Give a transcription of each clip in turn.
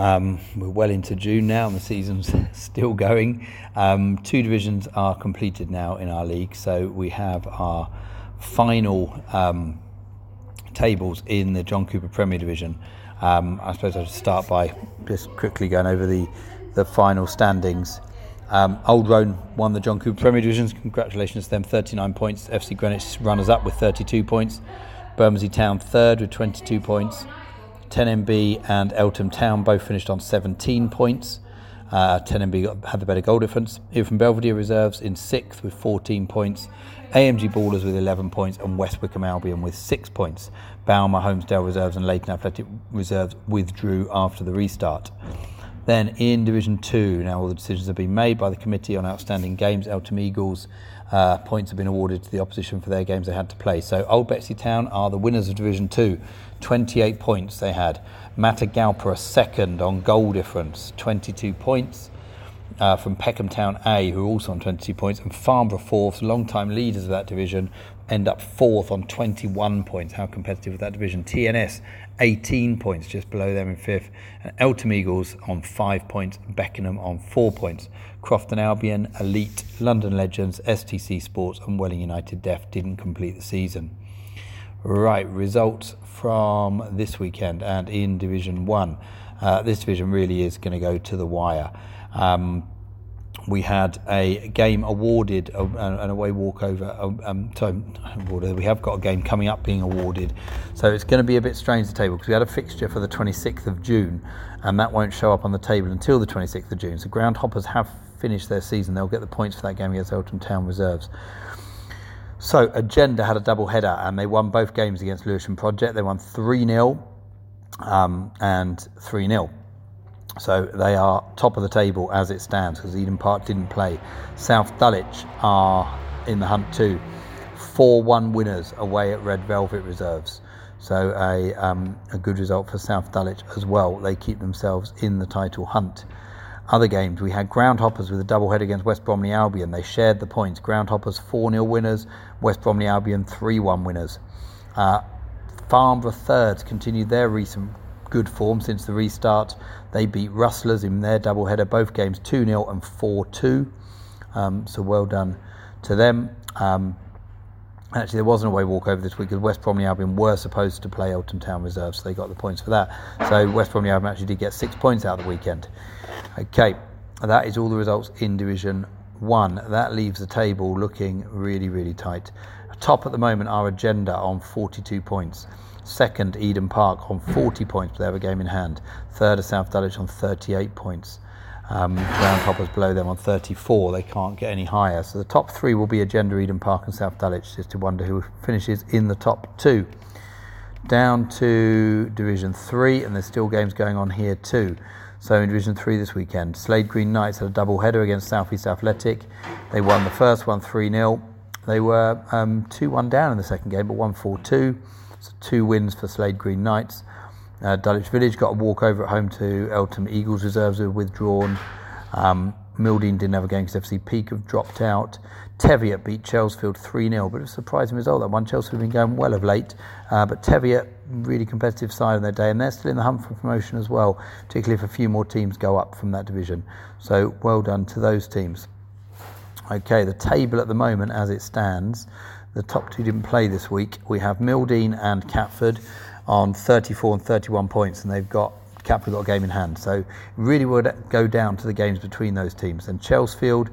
Um, we're well into June now, and the season's still going. Um, two divisions are completed now in our league, so we have our final um, tables in the John Cooper Premier Division. Um, I suppose I'll start by just quickly going over the the final standings. Um, Old Roan won the John Cooper Premier Divisions. Congratulations to them, 39 points. FC Greenwich runners up with 32 points. Bermondsey Town third with 22 points. 10MB and Eltham Town both finished on 17 points. Uh, 10MB had the better goal difference. Here from Belvedere Reserves in sixth with 14 points. AMG Ballers with 11 points and West Wickham Albion with 6 points. Balmer, Holmesdale Reserves and Leighton Athletic Reserves withdrew after the restart. Then in Division 2, now all the decisions have been made by the Committee on Outstanding Games. Eltham Eagles uh, points have been awarded to the opposition for their games they had to play. So Old Betsy Town are the winners of Division 2. 28 points they had. Matagalpa second on goal difference, 22 points. Uh, from Peckham Town A, who are also on 22 points, and Farnborough fourth, long-time leaders of that division, end up fourth on 21 points. How competitive is that division? TNS 18 points, just below them in fifth, and Eltham Eagles on five points, Beckenham on four points. Crofton Albion, Elite, London Legends, STC Sports, and Welling United Def didn't complete the season. Right, results from this weekend and in Division 1. Uh, this division really is going to go to the wire. Um, we had a game awarded, an away walkover. Um, sorry, we have got a game coming up being awarded. So it's going to be a bit strange, the table, because we had a fixture for the 26th of June, and that won't show up on the table until the 26th of June. So Groundhoppers have finished their season. They'll get the points for that game against Eltham Town Reserves. So Agenda had a double header and they won both games against Lewisham Project. They won 3 0 um, and 3 0. So they are top of the table as it stands because Eden Park didn't play. South Dulwich are in the hunt too. 4 1 winners away at Red Velvet Reserves. So a, um, a good result for South Dulwich as well. They keep themselves in the title hunt. Other games, we had Groundhoppers with a double head against West Bromley Albion. They shared the points. Groundhoppers 4 0 winners, West Bromley Albion 3 1 winners. Uh, Farnborough Thirds continued their recent good form since the restart. They beat Rustlers in their double header, both games 2 0 and 4 2. Um, so well done to them. Um, Actually, there wasn't a away walkover this week because West Bromley Albion were supposed to play Eltham Town Reserve, so they got the points for that. So West Bromley Albion actually did get six points out of the weekend. Okay, that is all the results in Division 1. That leaves the table looking really, really tight. Top at the moment are Agenda on 42 points. Second, Eden Park on 40 points, but they have a game in hand. Third are South Dulwich on 38 points. Um, Groundhoppers below them on 34. They can't get any higher. So the top three will be Agenda, Eden Park, and South Dulwich. Just to wonder who finishes in the top two. Down to Division 3, and there's still games going on here too. So in Division 3 this weekend, Slade Green Knights had a double header against South East Athletic. They won the first one 3 0. They were um, 2 um, 1 down in the second game, but 1 4 2. So two wins for Slade Green Knights. Uh, Dulwich Village got a walkover at home to Eltham Eagles reserves who were withdrawn. Um, Mildeen didn't have a game because FC Peak have dropped out. Teviot beat Chelsfield 3 0, but it was a surprising result. That one Chelsea have been going well of late, uh, but Teviot, really competitive side on their day, and they're still in the hunt for promotion as well, particularly if a few more teams go up from that division. So well done to those teams. Okay, the table at the moment as it stands, the top two didn't play this week. We have Mildeen and Catford on 34 and 31 points, and they've got Catford got a game in hand. So really would go down to the games between those teams. And Chelsfield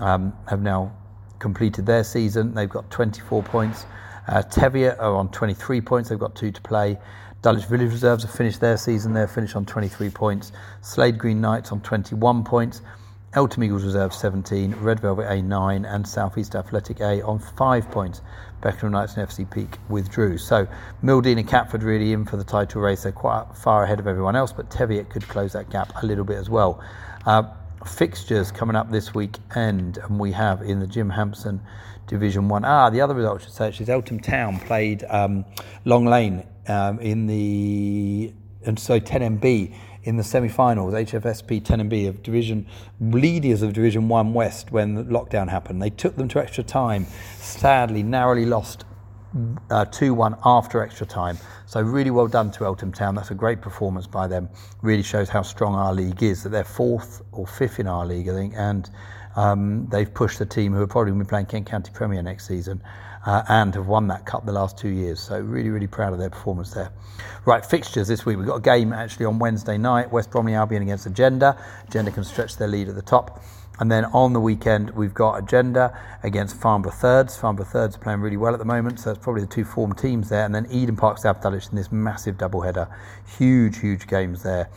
um, have now completed their season. They've got 24 points. Uh, Teviot are on 23 points. They've got two to play. Dulwich Village Reserves have finished their season. They're finished on 23 points. Slade Green Knights on 21 points. Eltham Eagles Reserve 17, Red Velvet A 9, and Southeast Athletic A on 5 points. Beckenham Knights and FC Peak withdrew. So Mildeen and Catford really in for the title race. They're quite far ahead of everyone else, but Teviot could close that gap a little bit as well. Uh, fixtures coming up this weekend, and we have in the Jim Hampson Division One. Ah, the other result I should say is Eltham Town played um, Long Lane um, in the and so 10MB in the semi-finals, HFSP 10 and B of Division leaders of Division One West when lockdown happened. They took them to extra time. Sadly, narrowly lost uh, 2 1 after extra time. So, really well done to Eltham Town. That's a great performance by them. Really shows how strong our league is, that they're fourth or fifth in our league, I think, and um, they've pushed the team who are probably going to be playing Kent County Premier next season uh, and have won that cup the last two years. So, really, really proud of their performance there. Right, fixtures this week. We've got a game actually on Wednesday night West Bromley Albion against Agenda. Agenda can stretch their lead at the top. And then on the weekend, we've got Agenda against Farnborough Thirds. Farnborough Thirds are playing really well at the moment, so that's probably the two form teams there. And then Eden Park South Dulwich in this massive doubleheader. Huge, huge games there.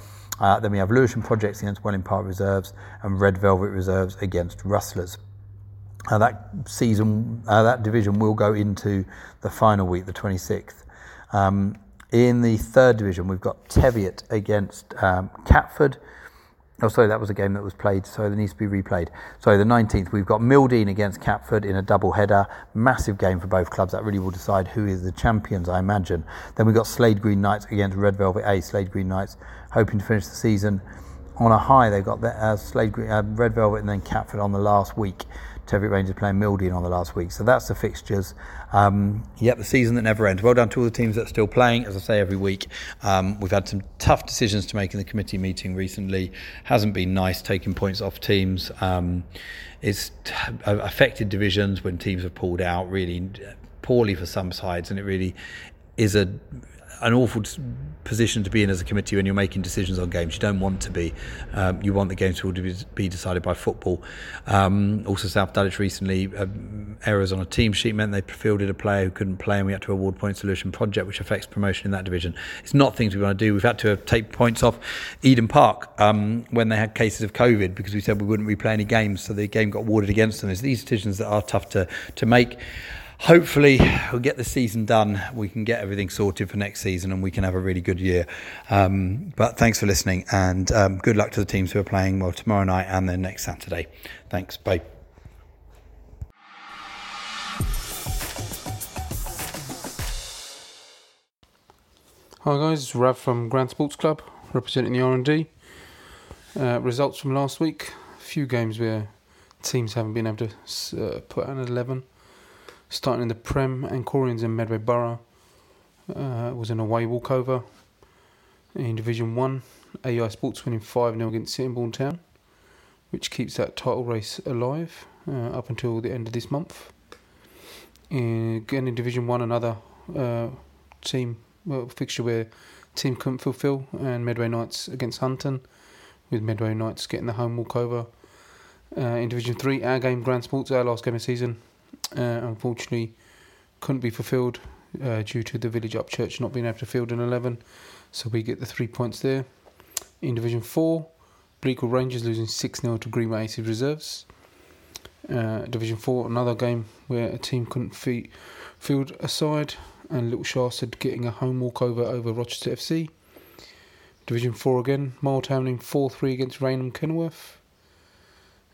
Uh, then we have Lewisham Projects against Welling Park Reserves and Red Velvet Reserves against Rustlers. Uh, that season, uh, that division will go into the final week, the 26th. Um, in the third division, we've got Teviot against um, Catford. Oh, sorry, that was a game that was played, so it needs to be replayed. So the 19th, we've got Mildeen against Catford in a double header. Massive game for both clubs. That really will decide who is the champions, I imagine. Then we've got Slade Green Knights against Red Velvet A. Slade Green Knights hoping to finish the season on a high. They've got the, uh, Slade Green, uh, Red Velvet and then Catford on the last week. Teviot Rangers playing Mildeen on the last week. So that's the fixtures. Um, yep, the season that never ends. Well done to all the teams that are still playing. As I say every week, um, we've had some tough decisions to make in the committee meeting recently. Hasn't been nice taking points off teams. Um, it's affected divisions when teams have pulled out really poorly for some sides, and it really is a an awful position to be in as a committee when you're making decisions on games. You don't want to be. Um, you want the games to be decided by football. Um, also, South Dulwich recently um, errors on a team sheet meant they fielded a player who couldn't play, and we had to award points solution project, which affects promotion in that division. It's not things we want to do. We've had to take points off Eden Park um, when they had cases of COVID because we said we wouldn't replay any games, so the game got awarded against them. It's these decisions that are tough to to make hopefully we'll get the season done. We can get everything sorted for next season, and we can have a really good year. Um, but thanks for listening, and um, good luck to the teams who are playing well tomorrow night and then next Saturday. Thanks. Bye. Hi guys, it's Rav from Grand Sports Club, representing the R&D. Uh, results from last week: a few games where teams haven't been able to uh, put out an eleven starting in the Prem, Anchorians in Medway Borough. Uh, was an away walkover. In Division 1, AI Sports winning 5 0 against Sittingbourne Town, which keeps that title race alive uh, up until the end of this month. In, again, in Division 1, another uh, team well, fixture where team couldn't fulfil, and Medway Knights against Hunton, with Medway Knights getting the home walkover. Uh, in Division 3, our game, Grand Sports, our last game of season, uh, unfortunately couldn't be fulfilled uh, due to the village Upchurch not being able to field an 11. So we get the three points there. In Division 4, Bleakwood Rangers losing 6 0 to Greenway Aces Reserves. Uh, Division 4, another game where a team couldn't fe- field a side, and Little Shasted getting a home walkover over Rochester FC. Division 4 again, Miletown 4 3 against Raynham Kenworth.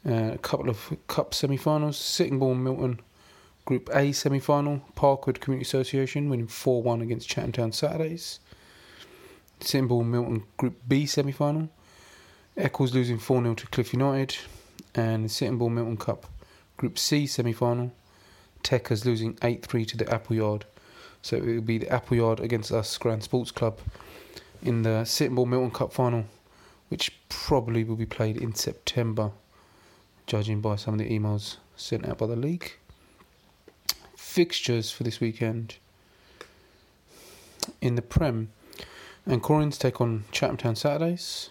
Uh, a couple of cup semi finals, Sittingbourne Milton Group A semi final, Parkwood Community Association winning 4 1 against Chatham Town Saturdays. Sittingbourne Milton Group B semi final, Eccles losing 4 0 to Cliff United. And the Sittingbourne Milton Cup Group C semi final, Techers losing 8 3 to the Appleyard. So it will be the Appleyard against us, Grand Sports Club, in the Sittingbourne Milton Cup final, which probably will be played in September, judging by some of the emails sent out by the league fixtures for this weekend. In the Prem, And Anchorians take on Chatham Town Saturdays.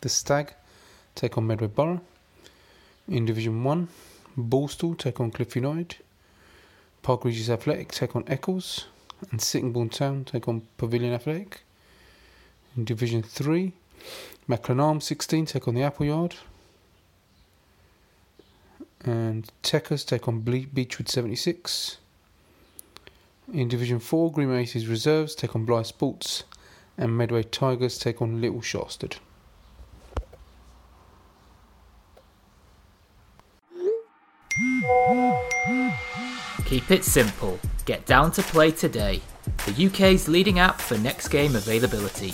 The Stag take on Medway Borough. In Division 1, Borstal take on Cliff United. Park Regis Athletic take on Eccles. And Sittingbourne Town take on Pavilion Athletic. In Division 3, Macklin Arms 16 take on the Appleyard. and Techers take on Ble- Beechwood 76. In Division 4, Green Aces Reserves take on Blyth Sports, and Medway Tigers take on Little Shastard. Keep it simple. Get down to play today. The UK's leading app for next game availability.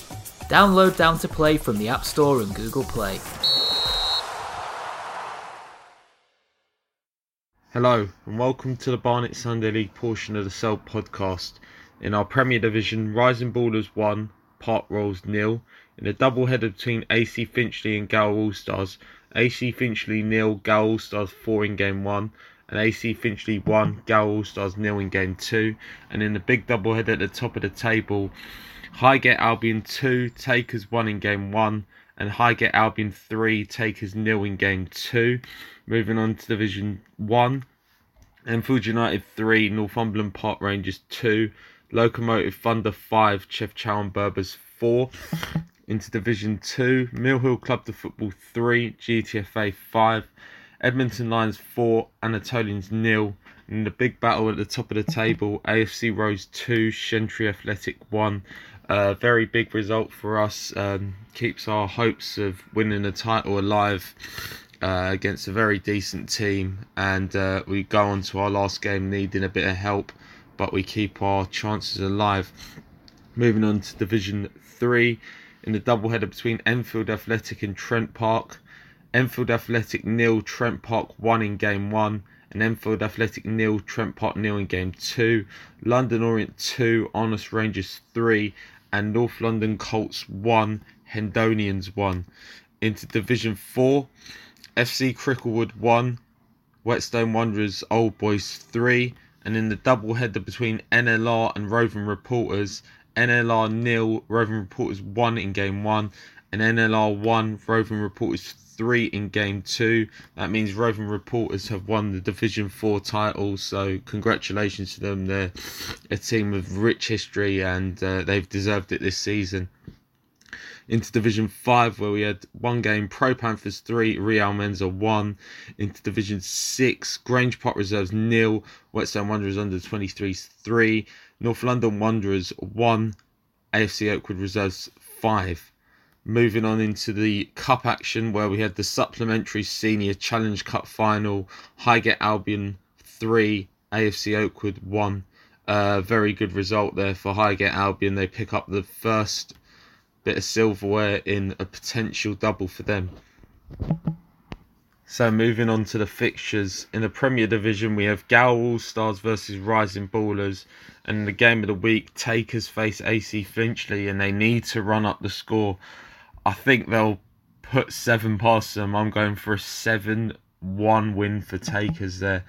Download Down to Play from the App Store and Google Play. Hello, and welcome to the Barnet Sunday League portion of the Cell podcast. In our Premier Division, Rising Ballers 1, Park Rolls nil. In a double header between AC Finchley and Gower All Stars, AC Finchley nil, Gower All Stars 4 in game 1 and AC Finchley 1, Gower All Stars nil in game 2. And in the big double header at the top of the table, Highgate Albion 2, Takers 1 in game 1, and Highgate Albion 3, Takers nil in game 2. Moving on to Division 1, Enfield United 3, Northumberland Park Rangers 2, Locomotive Thunder 5, Chef Chow and Berbers 4. Into Division 2, Mill Hill Club de Football 3, GTFA 5, Edmonton Lions 4, Anatolians nil. In the big battle at the top of the table, AFC Rose 2, Shentry Athletic 1. Uh, very big result for us. Um, keeps our hopes of winning the title alive uh, against a very decent team. And uh, we go on to our last game needing a bit of help, but we keep our chances alive. Moving on to Division 3 in the doubleheader between Enfield Athletic and Trent Park. Enfield Athletic nil, Trent Park one in game one, and Enfield Athletic nil, Trent Park nil in game two. London Orient two, Honest Rangers three, and North London Colts one, Hendonians one. Into Division four, FC Cricklewood one, Whetstone Wanderers Old Boys three, and in the double header between NLR and Roving Reporters, NLR nil, Roving Reporters one in game one, and NLR one, Roving Reporters three in game two. That means Roving Reporters have won the Division Four title. So congratulations to them. They're a team of rich history and uh, they've deserved it this season. Into Division 5, where we had one game, Pro Panthers 3, Real Menza 1. Into Division 6, Grange Park Reserves nil, West Whetstone Wanderers under 23s 3, North London Wanderers 1, AFC Oakwood Reserves 5. Moving on into the cup action where we had the supplementary senior challenge cup final, Highgate Albion 3, AFC Oakwood 1. Uh, very good result there for Highgate Albion. They pick up the first bit of silverware in a potential double for them. So moving on to the fixtures in the Premier Division, we have Gower All Stars versus Rising Ballers, and the game of the week, Takers face AC Finchley, and they need to run up the score. I think they'll put seven past them. I'm going for a seven one win for takers there.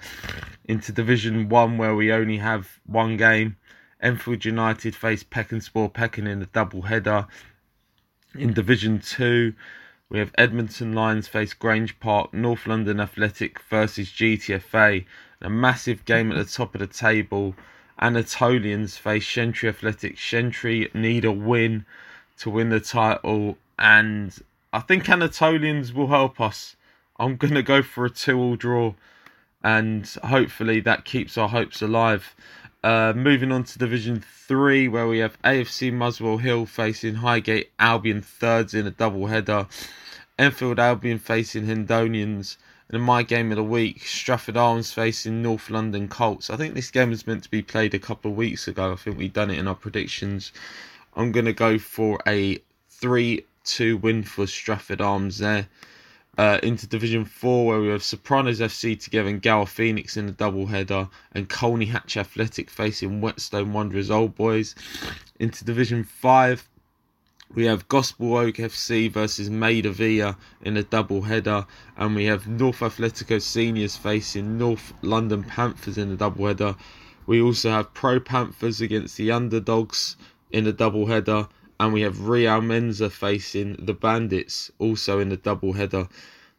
Into Division One where we only have one game. Enfield United face Peckenspore Peckham in the double header. In Division Two, we have Edmonton Lions face Grange Park, North London Athletic versus GTFA. A massive game at the top of the table. Anatolians face Shentry Athletic. Shentry need a win to win the title and I think Anatolians will help us. I'm going to go for a two-all draw, and hopefully that keeps our hopes alive. Uh, moving on to Division 3, where we have AFC Muswell Hill facing Highgate Albion thirds in a double header. Enfield Albion facing Hendonians. And in my game of the week, Stratford Arms facing North London Colts. I think this game was meant to be played a couple of weeks ago. I think we've done it in our predictions. I'm going to go for a 3 2 win for Stratford Arms there. Uh, into Division 4, where we have Sopranos FC together and Gower Phoenix in a double header, and Colney Hatch Athletic facing Whetstone Wanderers Old Boys. Into Division 5, we have Gospel Oak FC versus Maida Villa in a double header, and we have North Atletico Seniors facing North London Panthers in a double header. We also have Pro Panthers against the Underdogs in a double header, and we have Real Menza facing the Bandits also in the double header.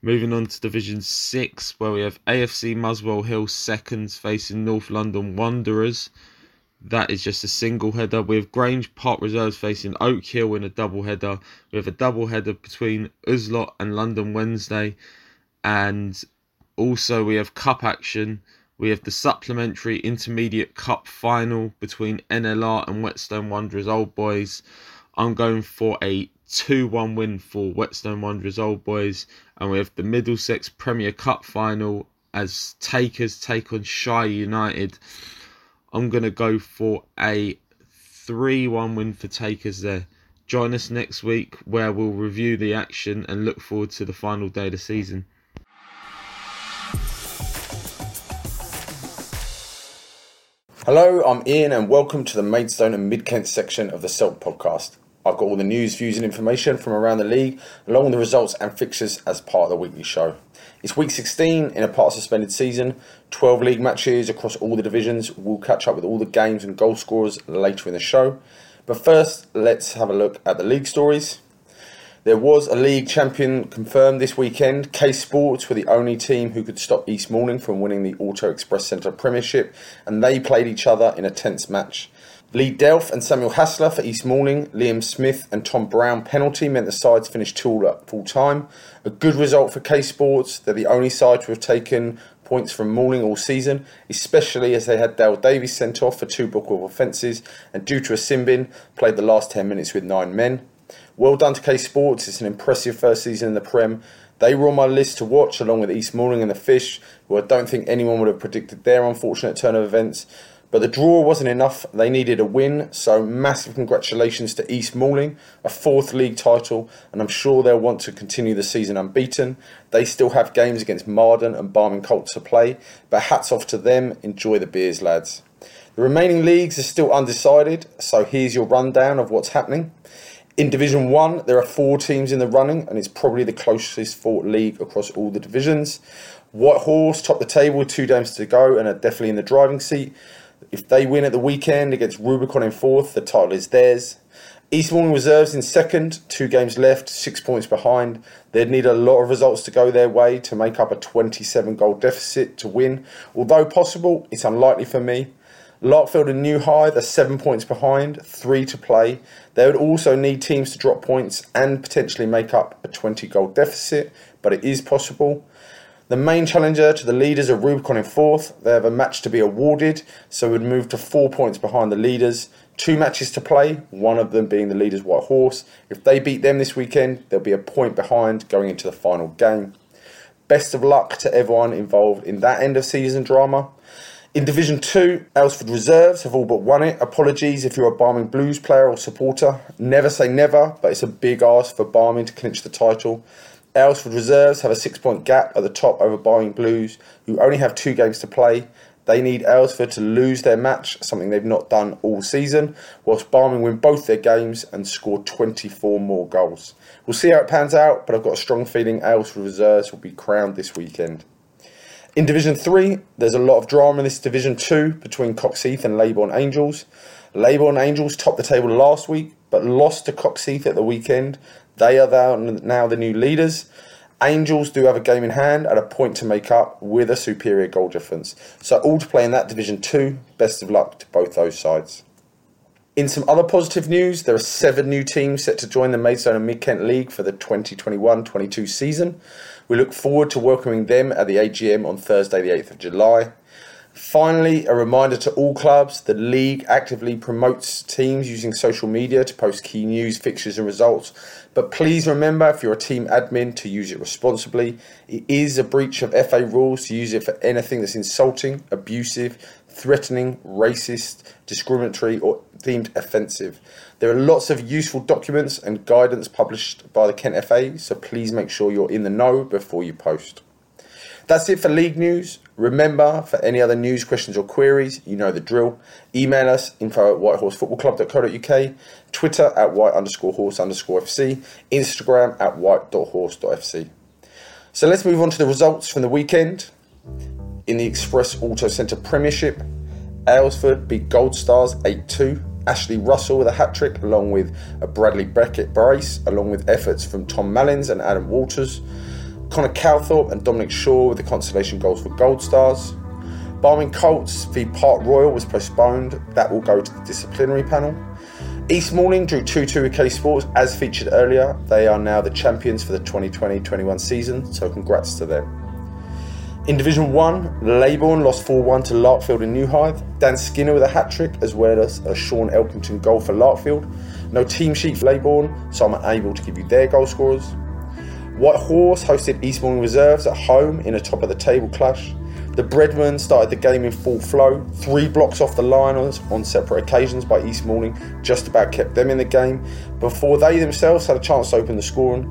Moving on to Division 6, where we have AFC Muswell Hill seconds facing North London Wanderers. That is just a single header. We have Grange Park Reserves facing Oak Hill in a double header. We have a double header between Uslot and London Wednesday. And Also, we have cup action. We have the supplementary intermediate cup final between NLR and Whetstone Wanderers Old Boys. I'm going for a 2 1 win for Whetstone Wanderers Old Boys. And we have the Middlesex Premier Cup final as Takers take on Shire United. I'm going to go for a 3 1 win for Takers there. Join us next week where we'll review the action and look forward to the final day of the season. Hello, I'm Ian, and welcome to the Maidstone and Mid Kent section of the Celt podcast. I've got all the news, views, and information from around the league, along with the results and fixtures as part of the weekly show. It's week 16 in a part suspended season, 12 league matches across all the divisions. We'll catch up with all the games and goal scorers later in the show. But first, let's have a look at the league stories. There was a league champion confirmed this weekend. K Sports were the only team who could stop East Malling from winning the Auto Express Centre Premiership, and they played each other in a tense match. Lee Delph and Samuel Hassler for East Malling, Liam Smith and Tom Brown penalty meant the sides finished two up full time. A good result for K Sports. They're the only side to have taken points from Malling all season, especially as they had Dale Davies sent off for two bookable offences and due to a sin bin, played the last 10 minutes with nine men. Well done to K Sports. It's an impressive first season in the Prem. They were on my list to watch along with East Malling and the Fish, who I don't think anyone would have predicted their unfortunate turn of events. But the draw wasn't enough. They needed a win. So massive congratulations to East Malling, a fourth league title, and I'm sure they'll want to continue the season unbeaten. They still have games against Marden and Barming to play, but hats off to them. Enjoy the beers, lads. The remaining leagues are still undecided, so here's your rundown of what's happening. In Division 1, there are four teams in the running, and it's probably the closest fought league across all the divisions. White Horse top the table two games to go and are definitely in the driving seat. If they win at the weekend against Rubicon in fourth, the title is theirs. East Malling Reserves in second, two games left, six points behind. They'd need a lot of results to go their way to make up a 27 goal deficit to win. Although possible, it's unlikely for me. Larkfield and Newhythe, they're seven points behind, three to play. They would also need teams to drop points and potentially make up a 20 goal deficit, but it is possible. The main challenger to the leaders are Rubicon in fourth. They have a match to be awarded, so would move to four points behind the leaders. Two matches to play, one of them being the leaders' White Horse. If they beat them this weekend, they'll be a point behind going into the final game. Best of luck to everyone involved in that end of season drama. In Division 2, Aylesford Reserves have all but won it. Apologies if you're a Barming Blues player or supporter. Never say never, but it's a big ask for Barming to clinch the title. Aylesford Reserves have a six point gap at the top over Barming Blues, who only have two games to play. They need Aylesford to lose their match, something they've not done all season, whilst Barming win both their games and score 24 more goals. We'll see how it pans out, but I've got a strong feeling Aylesford Reserves will be crowned this weekend. In Division 3, there's a lot of drama in this Division 2 between Coxheath and Leybourne Angels. Leybourne Angels topped the table last week but lost to Coxheath at the weekend. They are now the new leaders. Angels do have a game in hand at a point to make up with a superior goal difference. So, all to play in that Division 2. Best of luck to both those sides. In some other positive news, there are seven new teams set to join the Maidstone and Mid Kent League for the 2021 22 season. We look forward to welcoming them at the AGM on Thursday, the 8th of July. Finally, a reminder to all clubs the league actively promotes teams using social media to post key news, fixtures, and results. But please remember, if you're a team admin, to use it responsibly. It is a breach of FA rules to use it for anything that's insulting, abusive, threatening, racist, discriminatory, or deemed offensive. There are lots of useful documents and guidance published by the Kent FA, so please make sure you're in the know before you post. That's it for league news. Remember, for any other news, questions, or queries, you know the drill. Email us info at whitehorsefootballclub.co.uk, Twitter at white underscore horse underscore FC, Instagram at white.horse.fc. So let's move on to the results from the weekend. In the Express Auto Centre Premiership, Aylesford beat Gold Stars 8 2. Ashley Russell with a hat trick, along with a Bradley Beckett brace, along with efforts from Tom Mallins and Adam Walters. Connor Calthorpe and Dominic Shaw with the consolation goals for Gold Stars. Barming Colts v Park Royal was postponed. That will go to the disciplinary panel. East Malling drew 2 2 with K Sports as featured earlier. They are now the champions for the 2020 21 season, so congrats to them. In Division 1, Leybourne lost 4 1 to Larkfield in Newhythe. Dan Skinner with a hat trick, as well as a Sean Elkington goal for Larkfield. No team sheet for Leybourne, so I'm unable to give you their goal scorers. White Horse hosted East Malling Reserves at home in a top of the table clash. The Breadmen started the game in full flow. Three blocks off the liners on separate occasions by East Malling just about kept them in the game before they themselves had a chance to open the scoring.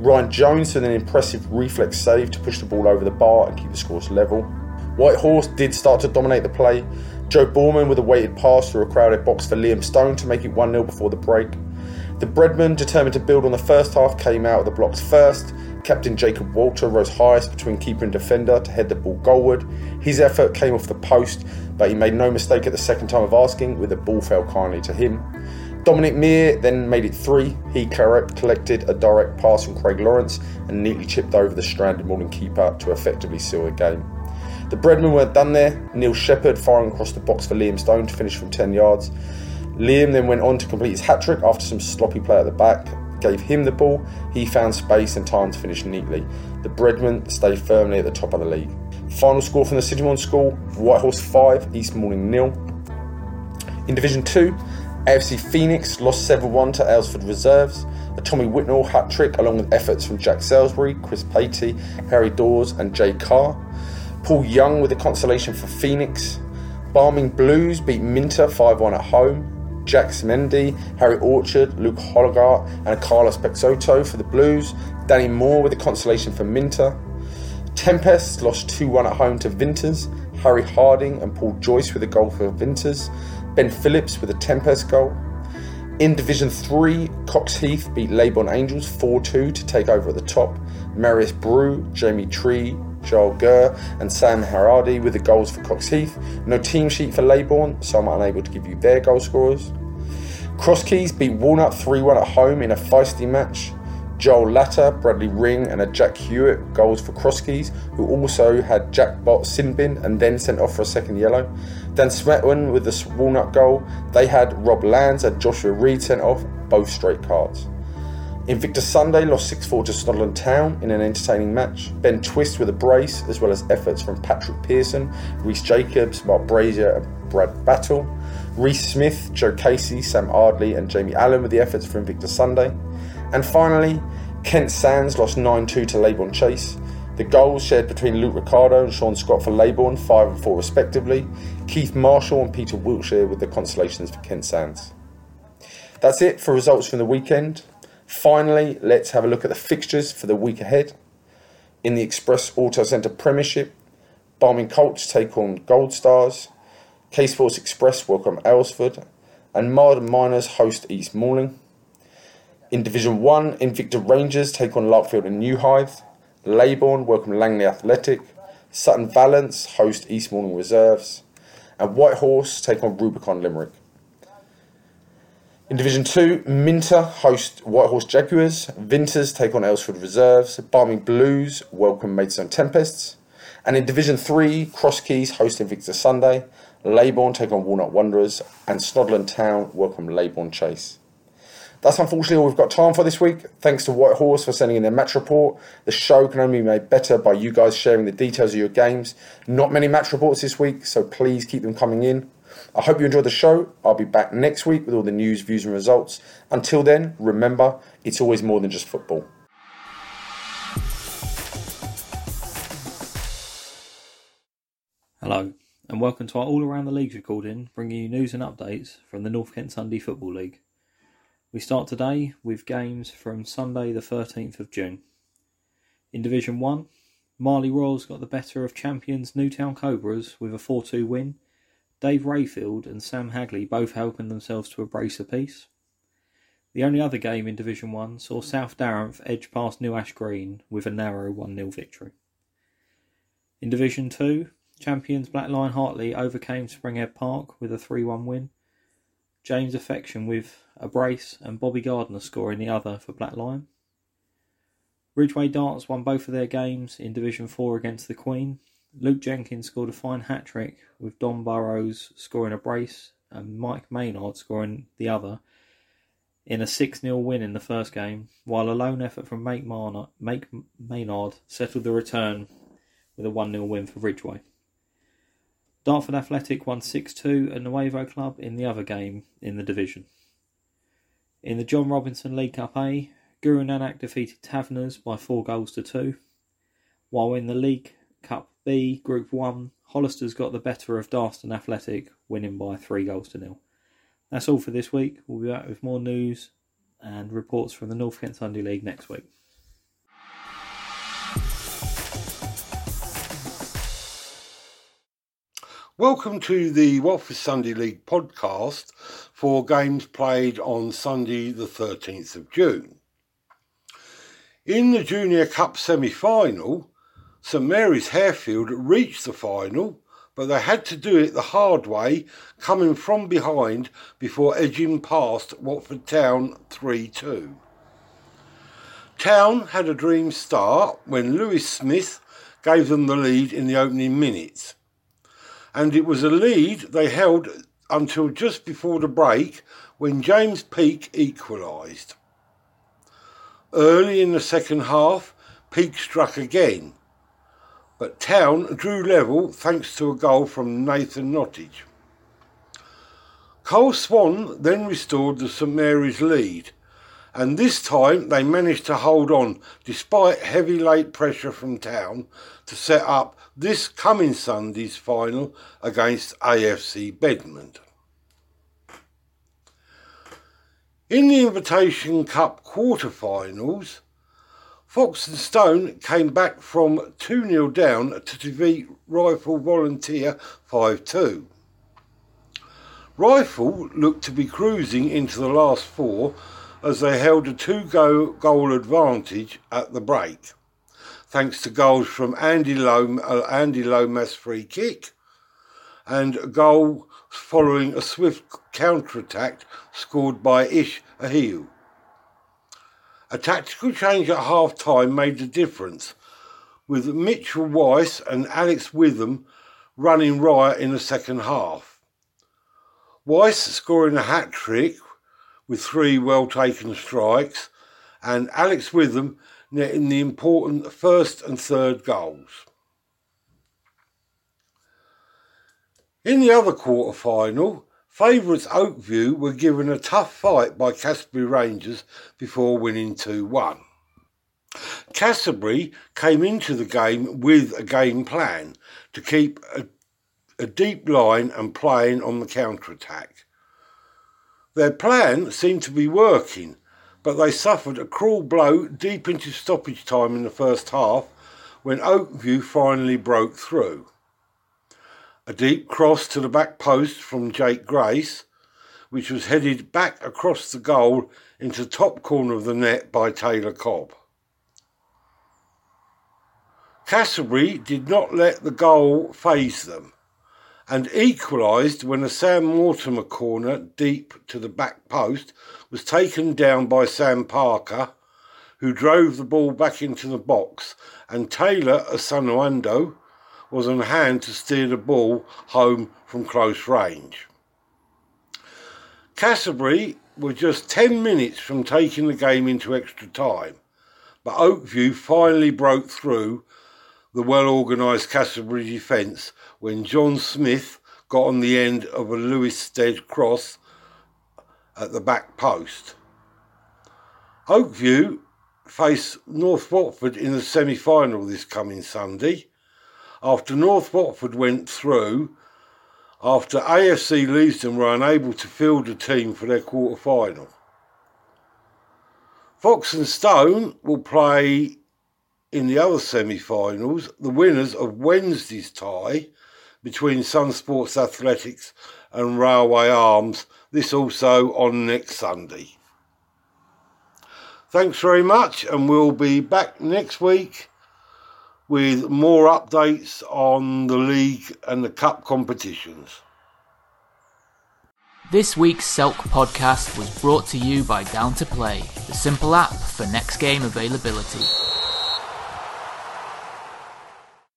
Ryan Jones with an impressive reflex save to push the ball over the bar and keep the scores level. White Horse did start to dominate the play. Joe Borman with a weighted pass through a crowded box for Liam Stone to make it 1 0 before the break. The Breadmen, determined to build on the first half, came out of the blocks first. Captain Jacob Walter rose highest between keeper and defender to head the ball goalward. His effort came off the post, but he made no mistake at the second time of asking, with the ball fell kindly to him. Dominic Mear then made it three. He collected a direct pass from Craig Lawrence and neatly chipped over the stranded Malling keeper to effectively seal the game. The Breadmen weren't done there. Neil Shepherd firing across the box for Liam Stone to finish from 10 yards. Liam then went on to complete his hat trick after some sloppy play at the back. Gave him the ball, he found space and time to finish neatly. The Breadmen stay firmly at the top of the league. Final score from the Citymon School Whitehorse 5, East Malling nil. In Division 2, AFC Phoenix lost 7 1 to Aylesford Reserves. A Tommy Whitnall hat trick, along with efforts from Jack Salisbury, Chris Patey, Harry Dawes, and Jay Carr. Paul Young with a consolation for Phoenix. Barming Blues beat Minter 5 1 at home. Jax Mendy, Harry Orchard, Luke Holgart, and Carlos Pexoto for the Blues. Danny Moore with the consolation for Minter. Tempest lost 2 1 at home to Vinters. Harry Harding and Paul Joyce with a goal for Vinters. Ben Phillips with a Tempest goal. In Division 3, Cox Heath beat Leybourne Angels 4 2 to take over at the top. Marius Brew, Jamie Tree, Joel Gurr, and Sam Haradi with the goals for Cox Heath. No team sheet for Leybourne, so I'm unable to give you their goal scorers. Cross Keys beat Walnut 3 1 at home in a feisty match. Joel Latter, Bradley Ring, and a Jack Hewitt goals for Crosskeys, who also had Jack Bott sin and then sent off for a second yellow. Dan Smetwin with the Walnut goal. They had Rob Lands and Joshua Reed sent off, both straight cards. Invictus Sunday lost 6 4 to Snodland Town in an entertaining match. Ben Twist with a brace, as well as efforts from Patrick Pearson, Reese Jacobs, Mark Brazier, and Brad Battle. Reese Smith, Joe Casey, Sam Ardley, and Jamie Allen with the efforts for Invictus Sunday. And finally, Kent Sands lost 9 2 to Leybourne Chase. The goals shared between Luke Ricardo and Sean Scott for Leybourne, 5 and 4 respectively. Keith Marshall and Peter Wiltshire with the consolations for Kent Sands. That's it for results from the weekend. Finally, let's have a look at the fixtures for the week ahead. In the Express Auto Centre Premiership, Barming Colts take on Gold Stars, K Sports Express welcome Aylesford, and Marden Miners host East Malling. In Division 1, Invicta Rangers take on Larkfield and Newhythe. Leybourne welcome Langley Athletic. Sutton Valence host East Malling Reserves. And Whitehorse take on Rubicon Limerick. In Division 2, Minter host Whitehorse Jaguars. Vinters take on Aylesford Reserves. Barming Blues welcome Maidstone Tempests. And in Division 3, Cross Keys host Invicta Sunday. Leybourne take on Walnut Wanderers. And Snodland Town welcome Leybourne Chase. That's unfortunately all we've got time for this week. Thanks to White Horse for sending in their match report. The show can only be made better by you guys sharing the details of your games. Not many match reports this week, so please keep them coming in. I hope you enjoyed the show. I'll be back next week with all the news, views, and results. Until then, remember, it's always more than just football. Hello, and welcome to our All Around the Leagues recording, bringing you news and updates from the North Kent Sunday Football League. We start today with games from Sunday, the 13th of June. In Division 1, Marley Royals got the better of champions Newtown Cobras with a 4 2 win. Dave Rayfield and Sam Hagley both helping themselves to a brace apiece. The only other game in Division 1 saw South Darenth edge past New Ash Green with a narrow 1 0 victory. In Division 2, champions Black Lion Hartley overcame Springhead Park with a 3 1 win. James Affection with a brace and Bobby Gardner scoring the other for Black Lion. Ridgeway Darts won both of their games in Division 4 against the Queen. Luke Jenkins scored a fine hat trick with Don Burrows scoring a brace and Mike Maynard scoring the other in a 6 0 win in the first game, while a lone effort from Make, Maynard settled the return with a 1 0 win for Ridgeway. Dartford Athletic won 6 2 at Nuevo Club in the other game in the division. In the John Robinson League Cup A, Guru Nanak defeated Taverners by 4 goals to 2, while in the League Cup B Group 1, Hollister's got the better of Darston Athletic, winning by 3 goals to nil. That's all for this week. We'll be back with more news and reports from the North Kent Sunday League next week. Welcome to the Watford Sunday League podcast for games played on Sunday, the 13th of June. In the Junior Cup semi final, St Mary's Harefield reached the final, but they had to do it the hard way, coming from behind before edging past Watford Town 3 2. Town had a dream start when Lewis Smith gave them the lead in the opening minutes and it was a lead they held until just before the break when James Peake equalised. Early in the second half, Peake struck again, but Town drew level thanks to a goal from Nathan Nottage. Cole Swan then restored the St Mary's lead, and this time they managed to hold on despite heavy late pressure from Town to set up this coming Sunday's final against AFC Bedmond. In the Invitation Cup quarter-finals, Fox and Stone came back from 2 0 down to defeat Rifle Volunteer 5 2. Rifle looked to be cruising into the last four as they held a two goal advantage at the break thanks to goals from Andy, Lom- uh, Andy Lomas free kick and a goal following a swift counter-attack scored by Ish Ahiu. A tactical change at half-time made the difference, with Mitchell Weiss and Alex Witham running riot in the second half. Weiss scoring a hat-trick with three well-taken strikes, and Alex Witham netting the important first and third goals. In the other quarter final, favourites Oakview were given a tough fight by Cassiobury Rangers before winning 2 1. Cassiobury came into the game with a game plan to keep a, a deep line and playing on the counter attack. Their plan seemed to be working but they suffered a cruel blow deep into stoppage time in the first half when Oakview finally broke through. A deep cross to the back post from Jake Grace, which was headed back across the goal into the top corner of the net by Taylor Cobb. Cassiobury did not let the goal phase them and equalised when a Sam Mortimer corner deep to the back post was taken down by Sam Parker, who drove the ball back into the box, and Taylor Asanuando was on hand to steer the ball home from close range. Cassiobury were just 10 minutes from taking the game into extra time, but Oakview finally broke through the well organised Cassiobury defence when John Smith got on the end of a Lewis Stead cross at the back post. Oakview face North Watford in the semi final this coming Sunday after North Watford went through after AFC Leiston were unable to field a team for their quarter final. Fox and Stone will play in the other semi finals the winners of Wednesday's tie between Sun Sports Athletics and Railway Arms, this also on next Sunday. Thanks very much, and we'll be back next week with more updates on the league and the cup competitions. This week's Selk podcast was brought to you by Down to Play, the simple app for next game availability.